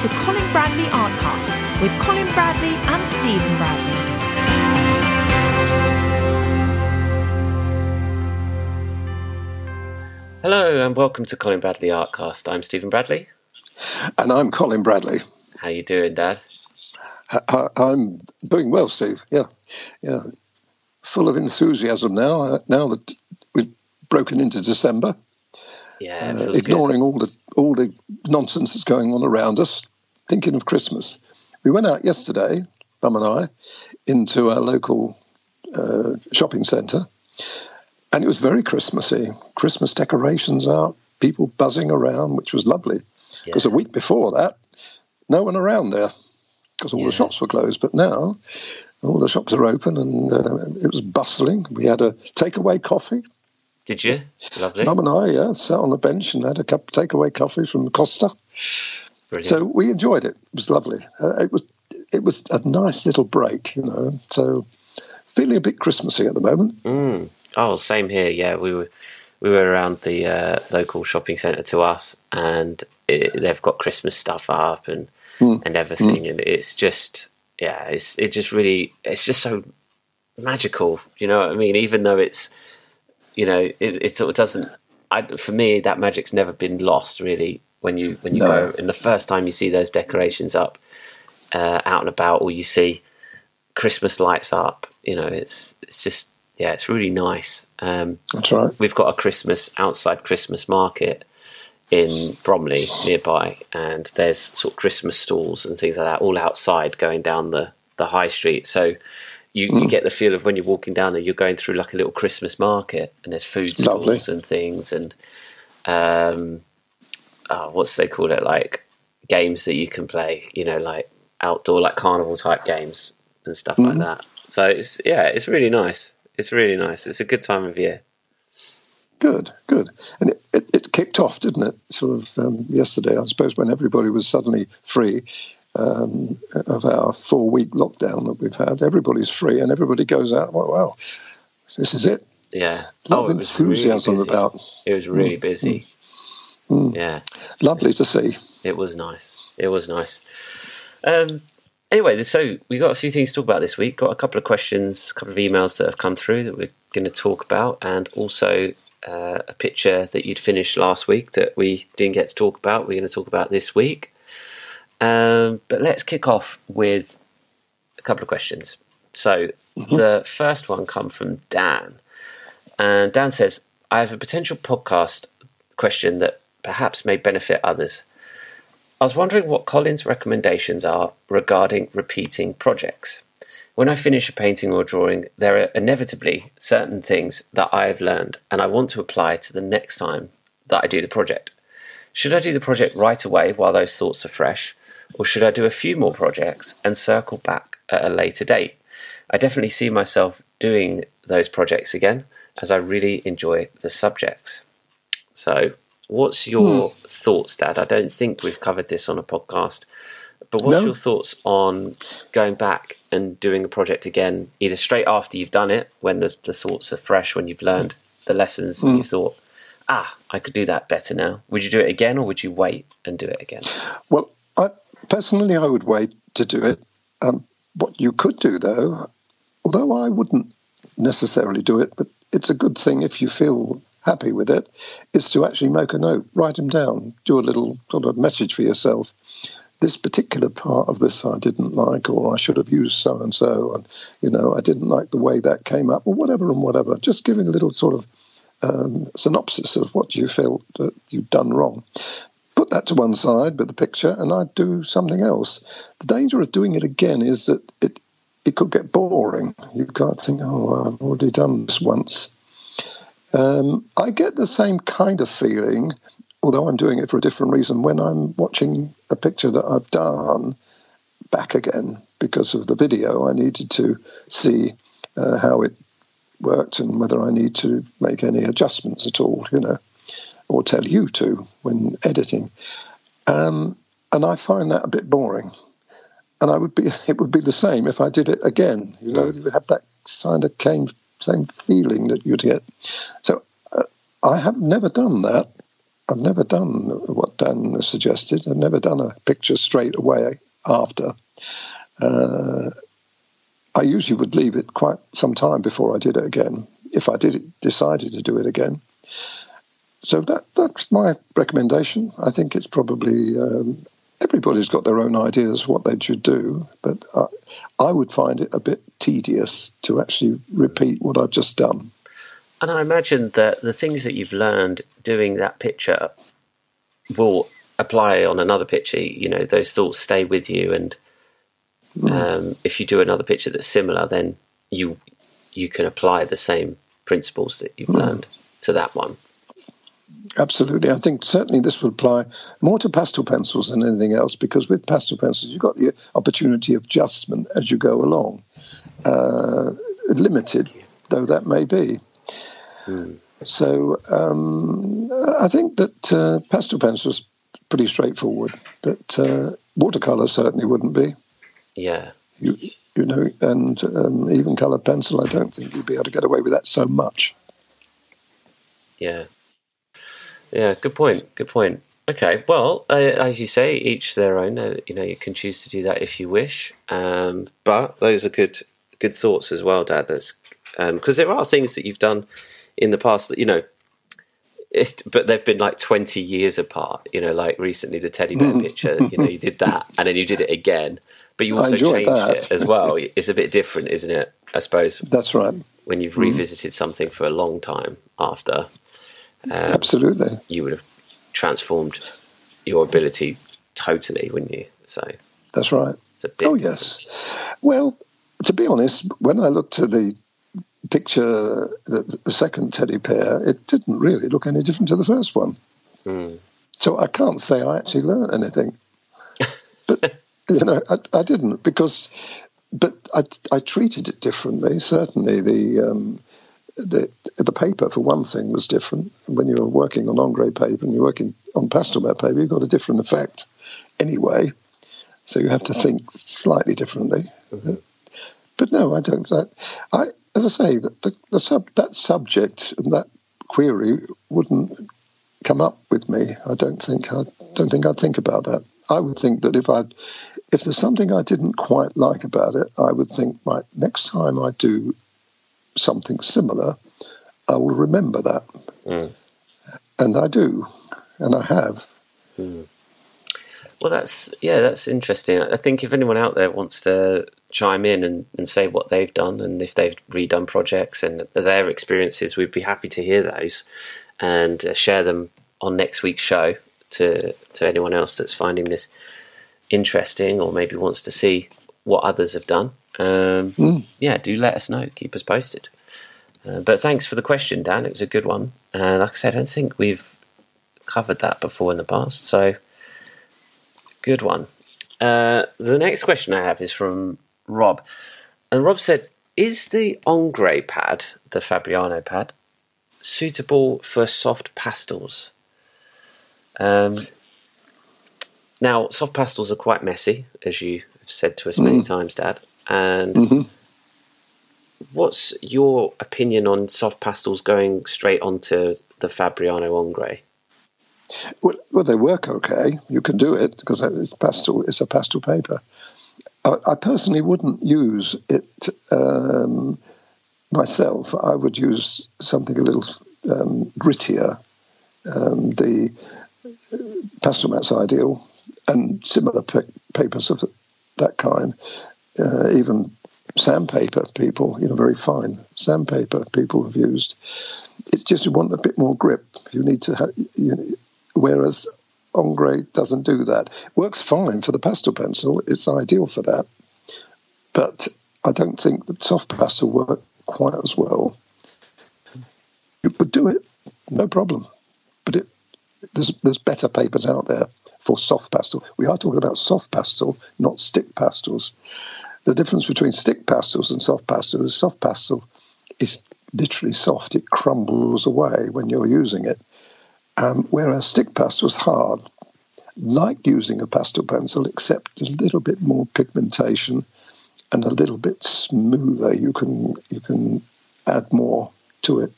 to Colin Bradley Artcast with Colin Bradley and Stephen Bradley. Hello and welcome to Colin Bradley Artcast. I'm Stephen Bradley. And I'm Colin Bradley. How you doing, Dad? I, I'm doing well, Steve. Yeah, yeah. Full of enthusiasm now. Uh, now that we've broken into December, Yeah, it uh, feels ignoring all the all the nonsense that's going on around us, thinking of Christmas. We went out yesterday, Mum and I, into our local uh, shopping centre, and it was very Christmassy. Christmas decorations out, people buzzing around, which was lovely. Because a week before that, no one around there because all Yeah. the shops were closed. But now all the shops are open and uh, it was bustling. We had a takeaway coffee. Did you? Lovely. Mum and I, yeah, sat on the bench and had a cup takeaway coffee from Costa. Brilliant. So we enjoyed it. It was lovely. Uh, it was it was a nice little break, you know. So feeling a bit Christmassy at the moment. Mm. Oh, same here. Yeah, we were we were around the uh, local shopping centre to us, and it, they've got Christmas stuff up and Mm. and everything, and it's just yeah, it's it just really it's just so magical. You know what I mean? Even though it's you know it, it sort of doesn't. I, for me, that magic's never been lost really. When you when you No. go and the first time you see those decorations up uh, out and about, or you see Christmas lights up, you know, it's it's just yeah, it's really nice. Um, That's right. we've got a Christmas outside Christmas market in Bromley nearby, and there's sort of Christmas stalls and things like that all outside going down the, the high street. So you, you get the feel of when you're walking down there, you're going through like a little Christmas market, and there's food Lovely. stalls and things, and um, oh, what's they call it, like games that you can play, you know, like outdoor, like carnival type games and stuff like that. So it's yeah, it's really nice. It's really nice. It's a good time of year. Good, good. And it, it, it kicked off, didn't it? Sort of um, yesterday, I suppose, when everybody was suddenly free um, of our four week lockdown that we've had. Everybody's free and everybody goes out. Well, wow, this is it. Yeah. A lot oh, of it was really enthusiasm busy. about. Mm. It was really busy. Yeah, Lovely to see. it was nice. It was nice. Um, anyway, so we got a few things to talk about this week. Got a couple of questions, a couple of emails that have come through that we're going to talk about, and also uh, a picture that you'd finished last week that we didn't get to talk about. We're going to talk about this week. Um, but let's kick off with a couple of questions. So the first one come from Dan, and Dan says, "I have a potential podcast question that perhaps may benefit others. I was wondering what Colin's recommendations are regarding repeating projects. When I finish a painting or drawing, there are inevitably certain things that I have learned and I want to apply to the next time that I do the project. Should I do the project right away while those thoughts are fresh, or should I do a few more projects and circle back at a later date? I definitely see myself doing those projects again as I really enjoy the subjects. So, what's your thoughts, Dad? I don't think we've covered this on a podcast, but what's No. your thoughts on going back and doing a project again, either straight after you've done it, when the, the thoughts are fresh, when you've learned the lessons and you thought, ah, I could do that better now? Would you do it again or would you wait and do it again? Well, I, personally, I would wait to do it. Um, what you could do, though, although I wouldn't necessarily do it, but it's a good thing if you feel happy with it, is to actually make a note, write them down, do a little sort of message for yourself. This particular part of this I didn't like, or I should have used so and so, and you know I didn't like the way that came up, or whatever and whatever. Just giving a little sort of um, synopsis of what you felt that you've done wrong put that to one side with the picture and I'd do something else. The danger of doing it again is that it it could get boring. You can't think, oh, I've already done this once. Um, I get the same kind of feeling, although I'm doing it for a different reason, when I'm watching a picture that I've done back again because of the video. I needed to see uh, how it worked and whether I need to make any adjustments at all, you know or tell you to when editing. Um, and I find that a bit boring. And I would be, it would be the same if I did it again. You know, you would have that kind of same, same feeling that you'd get. So uh, I have never done that. I've never done what Dan suggested. I've never done a picture straight away after. Uh, I usually would leave it quite some time before I did it again, if I did it, decided to do it again. So that that's my recommendation. I think it's probably um, everybody's got their own ideas what they should do, but I, I would find it a bit tedious to actually repeat what I've just done. And I imagine that the things that you've learned doing that picture will apply on another picture. You know, those thoughts stay with you, and mm. um, if you do another picture that's similar, then you you can apply the same principles that you've mm. learned to that one. Absolutely. I think certainly this would apply more to pastel pencils than anything else because with pastel pencils, you've got the opportunity of adjustment as you go along, uh, limited though that may be. Mm. So um, I think that uh, pastel pencils pretty straightforward, but uh, watercolor certainly wouldn't be. Yeah. You, you know, and um, even colored pencil, I don't think you'd be able to get away with that so much. Yeah. Yeah, good point. Good point. Okay, well, uh, as you say, each their own. Uh, you know, you can choose to do that if you wish. Um, but those are good, good thoughts as well, Dad. Because um, there are things that you've done in the past that you know, but they've been like twenty years apart. You know, like recently the teddy bear picture. You know, you did that, and then you did it again, but you also changed that. it as well. It's a bit different, isn't it? I suppose. That's right. When you've revisited mm. something for a long time after. Um, Absolutely. You would have transformed your ability totally, wouldn't you? So that's right. oh yes. Well, to be honest, when I looked at the picture, the, the, second teddy bear, it didn't really look any different to the first one. Mm. So I can't say I actually learned anything. but you know, I, I, didn't because, but I, I treated it differently. Certainly, the um, the the paper for one thing was different. When you're working on Ingres paper and you're working on Pastelmat paper, you've got a different effect anyway. So you have to think slightly differently. Mm-hmm. But no, I don't. That I, as I say, the, the sub that subject and that query wouldn't come up with me. I don't think. I don't think I'd think about that. I would think that if I, if there's something I didn't quite like about it, I would think, right, next time I do something similar, I will remember that. Mm. And I do, and I have. Mm. Well, that's yeah, that's interesting. I think if anyone out there wants to chime in and, and say what they've done and if they've redone projects and their experiences, we'd be happy to hear those and uh, share them on next week's show to to anyone else that's finding this interesting or maybe wants to see what others have done um, mm. yeah, do let us know. Keep us posted. Uh, but thanks for the question, Dan. It was a good one. And like I said, I don't think we've covered that before in the past. So, good one. Uh, the next question I have is from Rob. And Rob said, Is the Ingres pad, the Fabriano pad, suitable for soft pastels? Um, now, soft pastels are quite messy, as you have said to us many mm. times, Dad. And mm-hmm. what's your opinion on soft pastels going straight onto the Fabriano Ingres? Well, well, they work okay. You can do it because it's pastel. It's a pastel paper. I, I personally wouldn't use it um, myself. I would use something a little um, grittier. Um, the Pastelmat's ideal, and similar papers of that kind uh, even sandpaper people, you know, very fine sandpaper people have used. It's just you want a bit more grip. You need to have, you know, whereas Ingres doesn't do that. Works fine for the pastel pencil. It's ideal for that. But I don't think the soft pastel work quite as well. You would do it, no problem. But it, there's, there's better papers out there for soft pastel. We are talking about soft pastel, not stick pastels. The difference between stick pastels and soft pastel is soft pastel is literally soft. It crumbles away when you're using it. Um, whereas stick pastel is hard, like using a pastel pencil, except a little bit more pigmentation and a little bit smoother. You can you can add more to it,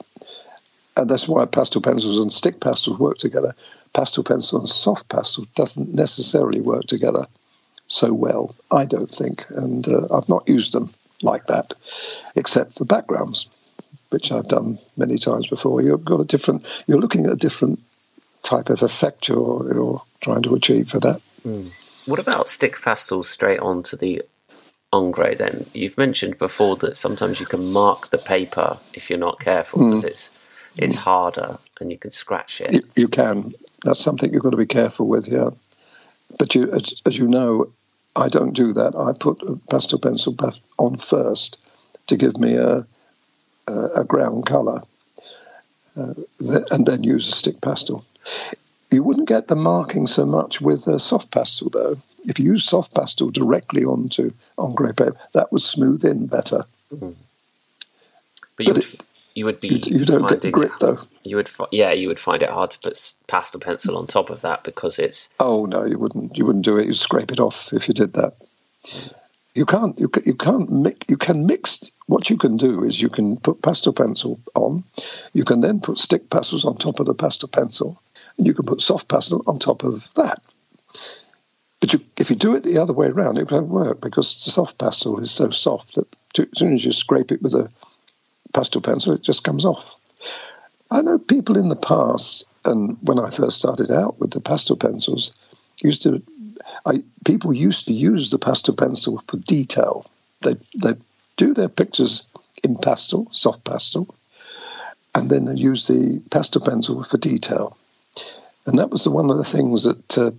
and that's why pastel pencils and stick pastels work together pastel pencil and soft pastel doesn't necessarily work together so well, I don't think. And uh, I've not used them like that, except for backgrounds, which I've done many times before. You've got a different, you're looking at a different type of effect you're, you're trying to achieve for that. Mm. What about stick pastels straight onto the Ingres then? You've mentioned before that sometimes you can mark the paper if you're not careful mm. because it's it's harder and you can scratch it. You, you, can. That's something you've got to be careful with, yeah. But you, as, as you know, I don't do that. I put a pastel pencil on first to give me a, a, a ground colour, uh, and then use a stick pastel. You wouldn't get the marking so much with a soft pastel, though. If you use soft pastel directly onto Ingres paper, that would smooth in better. Mm. But, you, but would, it, you would be you, you don't get grit, though. You would, yeah, you would find it hard to put pastel pencil on top of that because it's. Oh no, you wouldn't. You wouldn't do it. You'd scrape it off if you did that. You can't. You, you can't mix. You can mix. What you can do is you can put pastel pencil on. You can then put stick pastels on top of the pastel pencil, and you can put soft pastel on top of that. But you, if you do it the other way around, it won't work because the soft pastel is so soft that as soon as you scrape it with a pastel pencil, it just comes off. I know people in the past, and when I first started out with the pastel pencils, used to, I, people used to use the pastel pencil for detail. They they do their pictures in pastel, soft pastel, and then they use the pastel pencil for detail. And that was the, one of the things that uh,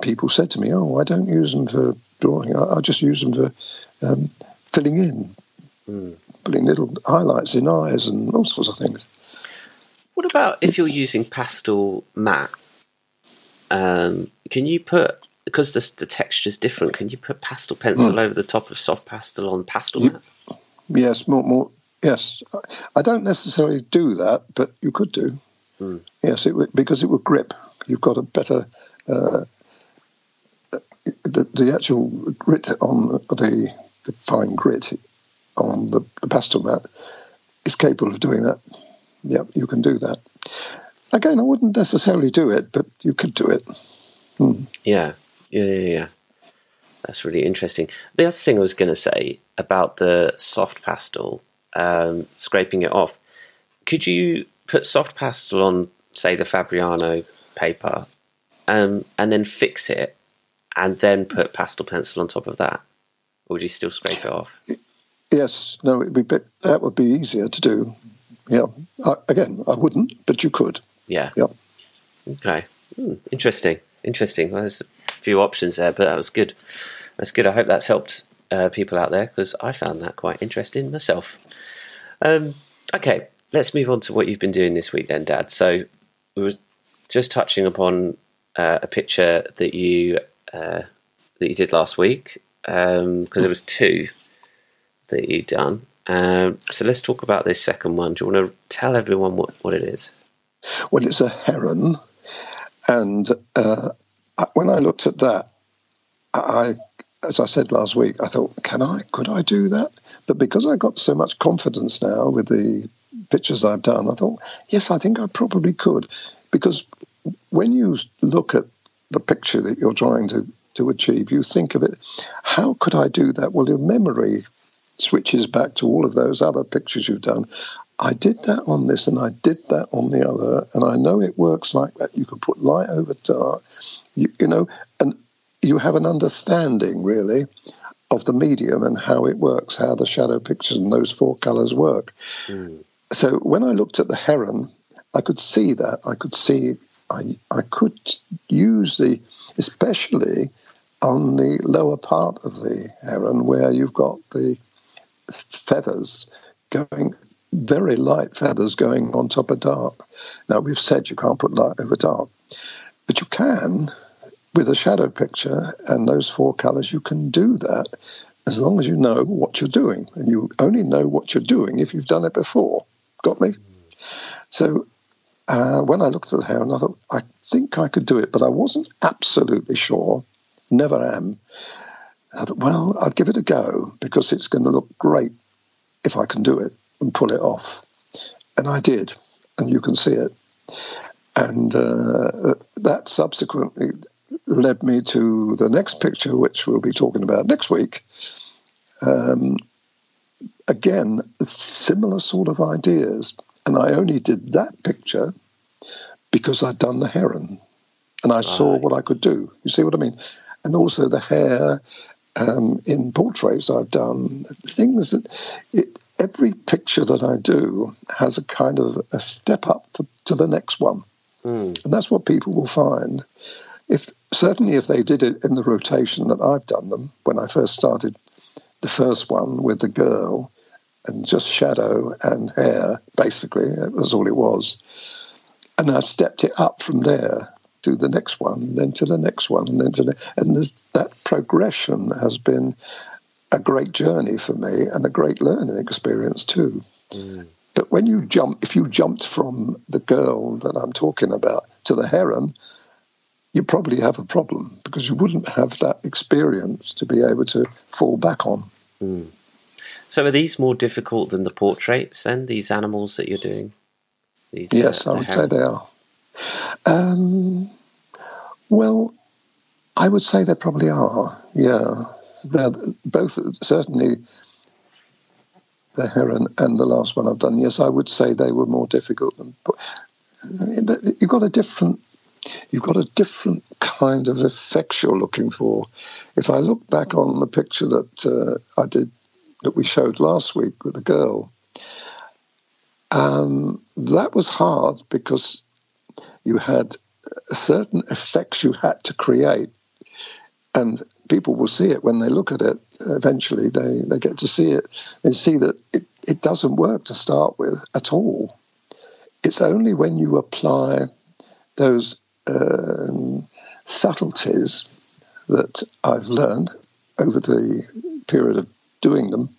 people said to me, "Oh, I don't use them for drawing. I, I just use them for um, filling in, mm. putting little highlights in eyes and all sorts of things." What about if you're using pastel matte? Um, can you put because the, the texture is different? Can you put pastel pencil mm. over the top of soft pastel on pastel you, matte? Yes, more, more. Yes, I don't necessarily do that, but you could do. Mm. Yes, it would, because it would grip. You've got a better. Uh, the, the actual grit on the, the fine grit on the, the Pastelmat is capable of doing that. Yep, you can do that. Again, I wouldn't necessarily do it, but you could do it. Hmm. Yeah, yeah, yeah, yeah. That's really interesting. The other thing I was going to say about the soft pastel, um, scraping it off, could you put soft pastel on, say, the Fabriano paper, um, and then fix it, and then put pastel pencil on top of that? Or would you still scrape it off? Yes, no, it'd be that would be easier to do. Yeah. I, again, I wouldn't, but you could. Yeah. Yeah. Okay. Hmm, interesting. Interesting. Well, there's a few options there, but that was good. That's good. I hope that's helped uh, people out there because I found that quite interesting myself. Um, okay, let's move on to what you've been doing this week, then, Dad. So we were just touching upon uh, a picture that you uh, that you did last week because um, there was two that you'd done. Um, so let's talk about this second one. Do you want to tell everyone what, what it is? Well, it's a heron, and uh, when I looked at that, I, as I said last week, I thought, can I? Could I do that? But because I got so much confidence now with the pictures I've done, I thought, yes, I think I probably could, because when you look at the picture that you're trying to to achieve, you think of it, how could I do that? Well, your memory switches back to all of those other pictures you've done. I did that on this and I did that on the other, and I know it works like that. You can put light over dark, you, you know, and you have an understanding really of the medium and how it works, how the shadow pictures and those four colors work. Mm. So when I looked at the heron, I could see that. I could see I I could use the especially on the lower part of the heron where you've got the feathers going, very light feathers going on top of dark. Now, we've said you can't put light over dark, but you can with a shadow picture and those four colors, you can do that as long as you know what you're doing. And you only know what you're doing if you've done it before. Got me? So uh, when I looked at the hair, and I thought, I think I could do it, but I wasn't absolutely sure. Never am. I thought, well, I'd give it a go because it's going to look great if I can do it and pull it off. And I did, and you can see it. And uh, that subsequently led me to the next picture, which we'll be talking about next week. Um, again, similar sort of ideas. And I only did that picture because I'd done the heron and I right. saw what I could do. You see what I mean? And also the hare um, in portraits I've done, things that it, every picture that I do has a kind of a step up to, to the next one. Mm. And that's what people will find. If certainly if they did it in the rotation that I've done them when I first started the first one with the girl and just shadow and hair, basically, it was all it was. And I stepped it up from there to the next one, and then to the next one, and then to the and that progression has been a great journey for me and a great learning experience too. Mm. But when you jump, if you jumped from the girl that I'm talking about to the heron, you probably have a problem because you wouldn't have that experience to be able to fall back on. Mm. So, are these more difficult than the portraits then? These animals that you're doing? These, yes, uh, I would heron? say they are. Um, well, I would say there probably are. Yeah, both certainly the heron and the last one I've done. Yes, I would say they were more difficult than. You've got a different. You've got a different kind of effects you're looking for. If I look back on the picture that uh, I did, that we showed last week with the girl, um, that was hard because you had certain effects you had to create. And people will see it when they look at it. Eventually, they, they get to see it and see that it, it doesn't work to start with at all. It's only when you apply those um, subtleties that I've learned over the period of doing them.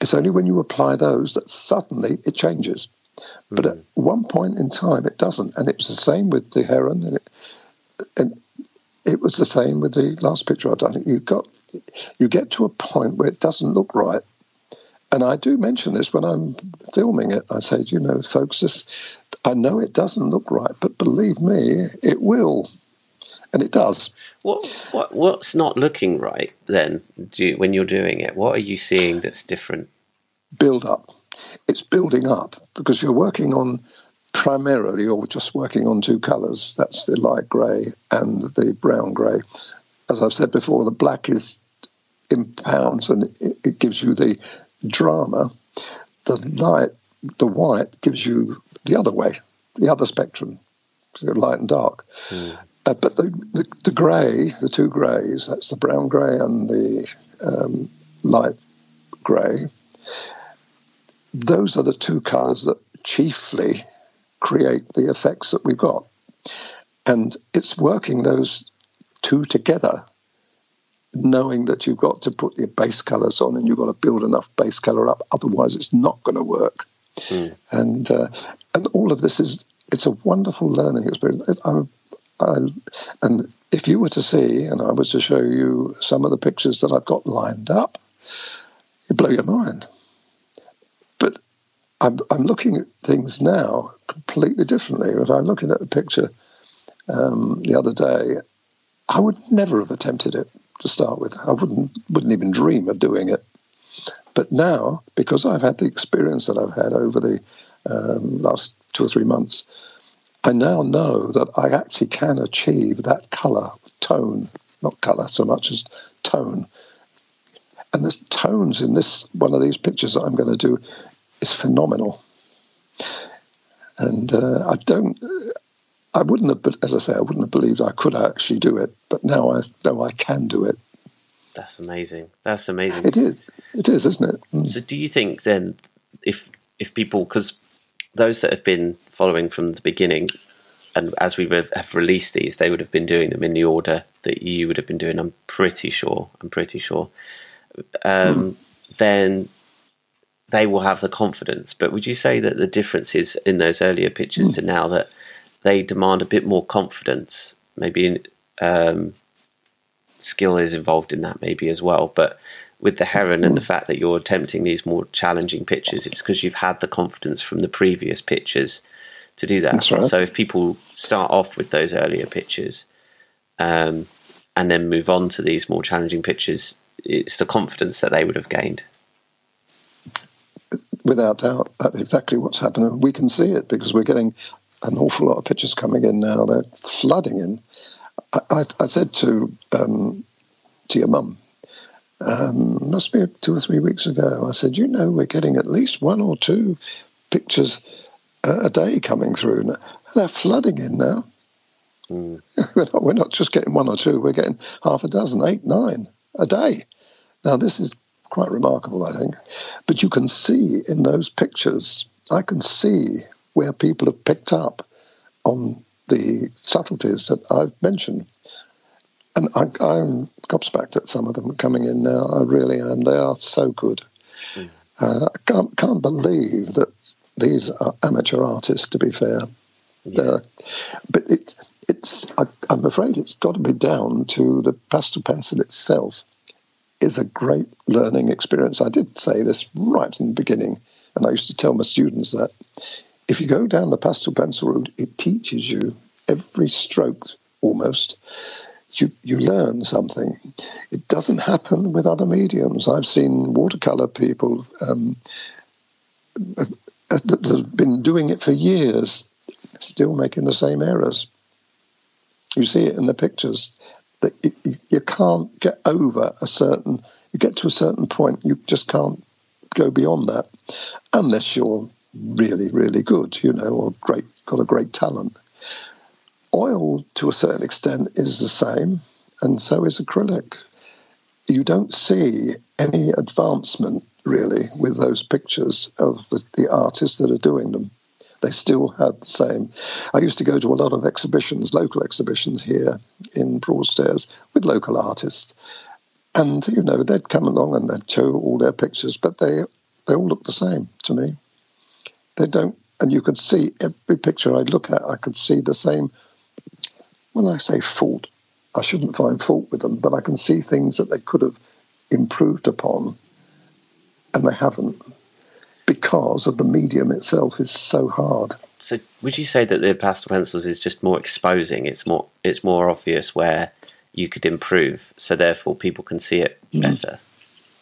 It's only when you apply those that suddenly it changes. But at hmm. one point in time, it doesn't. And it was the same with the heron, and it, and it was the same with the last picture I've done. You got you get to a point where it doesn't look right. And I do mention this when I'm filming it. I say, you know, folks, this I know it doesn't look right, but believe me, it will. And it does. What what what's not looking right then? You, when you're doing it, what are you seeing that's different? Build up it's building up because you're working on primarily or just working on two colours. That's the light grey and the brown grey. As I've said before, the black is in pounds and it, it gives you the drama. The light, the white gives you the other way, the other spectrum, so light and dark. Mm. Uh, but the, the, the grey, the two greys, that's the brown grey and the um, light grey, those are the two colours that chiefly create the effects that we've got. And it's working those two together, knowing that you've got to put your base colours on and you've got to build enough base colour up, otherwise it's not going to work. Mm. And uh, and all of this is it's a wonderful learning experience. I, I, and if you were to see, and I was to show you some of the pictures that I've got lined up, it blow your mind. I'm, I'm looking at things now completely differently. If I'm looking at a picture um, the other day, I would never have attempted it to start with. I wouldn't wouldn't even dream of doing it. But now, because I've had the experience that I've had over the um, last two or three months, I now know that I actually can achieve that color tone, not color so much as tone. And there's tones in this one of these pictures that I'm going to do is phenomenal. And uh, I don't, I wouldn't have, but as I say, I wouldn't have believed I could actually do it, but now I know I can do it. That's amazing. That's amazing. It is. It is, isn't it? Mm. So, do you think then, if if people, because those that have been following from the beginning, and as we have released these, they would have been doing them in the order that you would have been doing. I'm pretty sure. I'm pretty sure. Um, mm. Then they will have the confidence. But would you say that the difference is in those earlier pictures mm. to now that they demand a bit more confidence? Maybe um, skill is involved in that, maybe as well. But with the heron mm. and the hmm. fact that you're attempting these more challenging pictures, it's because you've had the confidence from the previous pictures to do that. Right. So if people start off with those earlier pictures, um, and then move on to these more challenging pictures, it's the confidence that they would have gained. Without doubt, that's exactly what's happening. We can see it because we're getting an awful lot of pictures coming in now. They're flooding in. I, I, I said to um, to your mum, um, must be two or three weeks ago. I said, you know, we're getting at least one or two pictures a, a day coming through. They're flooding in now. Mm. we're, not, we're not just getting one or two, we're getting half a dozen, eight, nine a day. Now, this is quite remarkable, I think. But you can see in those pictures, I can see where people have picked up on the subtleties that I've mentioned. And I, am gobsmacked at some of them coming in now. I really am. They are so good. Mm. Uh, I can't, can't believe that these are amateur artists, to be fair. Yeah. but it's it's I, am afraid it's got to be down to the pastel pencil itself is a great learning experience. I did say this right in the beginning, and I used to tell my students that if you go down the pastel pencil route, it teaches you every stroke almost. You, you learn something. It doesn't happen with other mediums. I've seen watercolor people um, uh, that have been doing it for years, still making the same errors. You see it in the pictures that you can't get over a certain. You get to a certain point, you just can't go beyond that, unless you're really, really good, you know, or great, got a great talent. Oil, to a certain extent, is the same, and so is acrylic. You don't see any advancement really with those pictures of the, the artists that are doing them they still had the same. I used to go to a lot of exhibitions, local exhibitions here in Broadstairs with local artists. And, you know, they'd come along and they'd show all their pictures, but they, they all look the same to me. They don't, and you could see every picture I'd look at, I could see the same. When I say fault, I shouldn't find fault with them, but I can see things that they could have improved upon and they haven't because of the medium itself is so hard. So, would you say that the pastel pencils is just more exposing? It's more it's more obvious where you could improve, so therefore people can see it mm. better.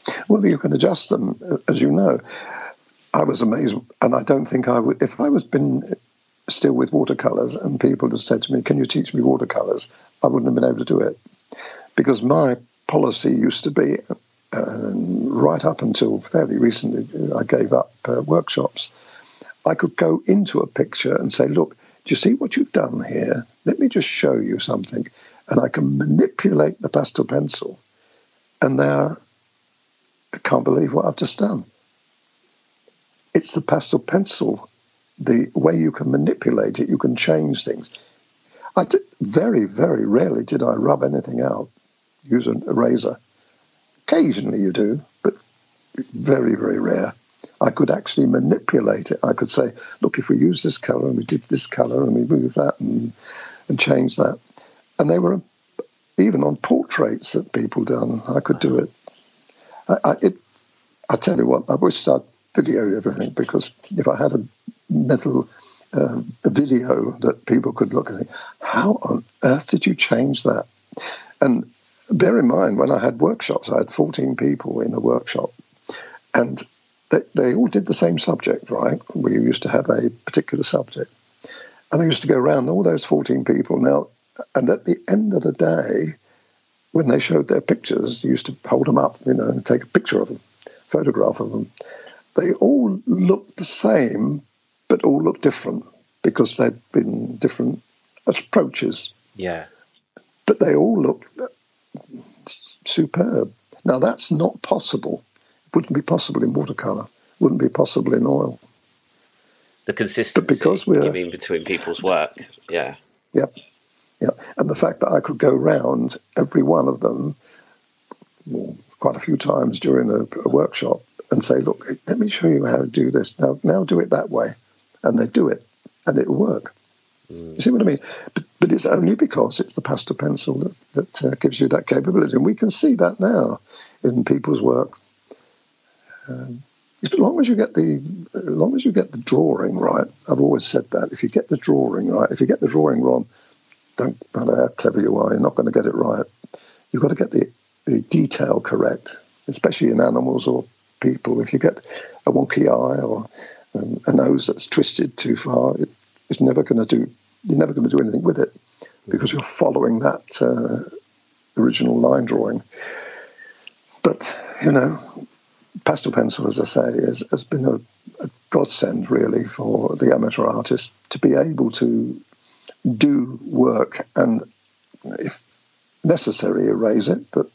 Mm. Well, you can adjust them, as you know. I was amazed, and I don't think I would if I was been still with watercolors and people had said to me, "Can you teach me watercolors?" I wouldn't have been able to do it because my policy used to be right up until fairly recently, I gave up uh, workshops. I could go into a picture and say, look, do you see what you've done here? Let me just show you something. And I can manipulate the pastel pencil. And now I can't believe what I've just done. It's the pastel pencil, the way you can manipulate it, you can change things. I did, very, very rarely did I rub anything out, use an eraser. Occasionally you do, but very, very rare. I could actually manipulate it. I could say, look, if we use this color and we did this color and we move that and, and change that. And they were even on portraits that people done. I could do it. I, I, it, I tell you what, I wish I'd video everything because if I had a metal uh, a video that people could look and think, how on earth did you change that? And bear in mind, when I had workshops, I had 14 people in a workshop, and they, they all did the same subject, right? We used to have a particular subject. And I used to go around all those 14 people. Now, and at the end of the day, when they showed their pictures, you used to hold them up, you know, and take a picture of them, photograph of them. They all looked the same, but all looked different because they'd been different approaches. Yeah. But they all looked superb. Now that's not possible. It wouldn't be possible in watercolor. Wouldn't be possible in oil. The consistency but because we're, you mean between people's work, yeah. Yep. Yeah. And the fact that I could go round every one of them well, quite a few times during a, a, workshop and say, look, let me show you how to do this. Now now do it that way. And they do it and it will work. You see what I mean? But, but it's only because it's the pastel pencil that, that uh, gives you that capability. And we can see that now in people's work. Um, as long as you get the as long as you get the drawing right, I've always said that if you get the drawing right, if you get the drawing wrong, don't matter how clever you are, you're not going to get it right. You've got to get the, the detail correct, especially in animals or people. If you get a wonky eye or um, a nose that's twisted too far, it, it's never going to do. You're never going to do anything with it because you're following that uh, original line drawing. But you know, pastel pencil, as I say, is, has been a, a godsend really for the amateur artist to be able to do work and, if necessary, erase it. But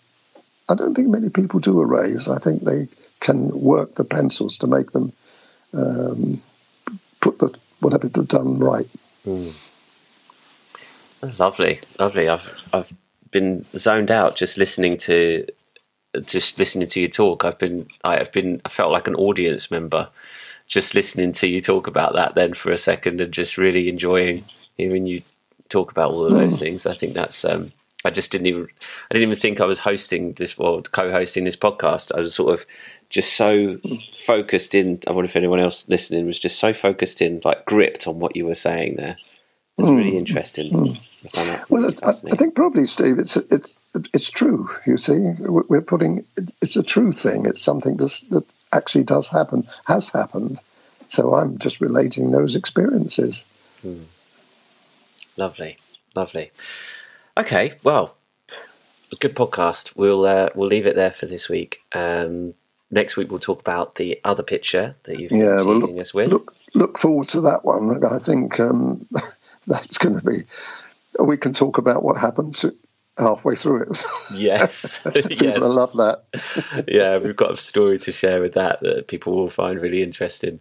I don't think many people do erase. I think they can work the pencils to make them um, put the whatever they've done right. Mm. Lovely, lovely. I've I've been zoned out just listening to just listening to you talk. I've been I've been I felt like an audience member just listening to you talk about that then for a second and just really enjoying hearing you talk about all of those mm. things. I think that's um, I just didn't even I didn't even think I was hosting this or co-hosting this podcast. I was sort of just so focused in. I wonder if anyone else listening was just so focused in, like gripped on what you were saying there. It's mm. really interesting. Mm. Well, I, I, think probably, Steve, it's it's it's true. You see, we're putting it's a true thing. It's something that's, that actually does happen, has happened. So I'm just relating those experiences. Mm. Lovely, lovely. Okay, well, good podcast. We'll uh, we'll leave it there for this week. Um, next week we'll talk about the other picture that you've yeah, been teasing well, look, us with. Look, look forward to that one. I think um, that's going to be. We can talk about what happened halfway through it. Yes, people yes. love that. yeah, we've got a story to share with that that people will find really interesting.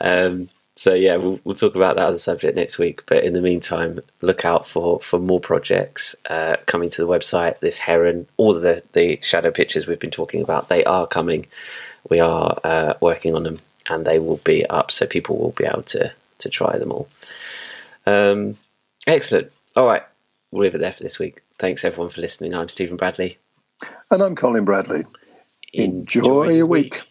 Um, so yeah, we'll, we'll, talk about that as a subject next week. But in the meantime, look out for for more projects uh, coming to the website. This heron, all of the the shadow pictures we've been talking about, they are coming. We are uh, working on them, and they will be up, so people will be able to to try them all. Um, excellent. All right, we'll leave it there for this week. Thanks everyone for listening. I'm Stephen Bradley, and I'm Colin Bradley. Enjoy, Enjoy your week. week.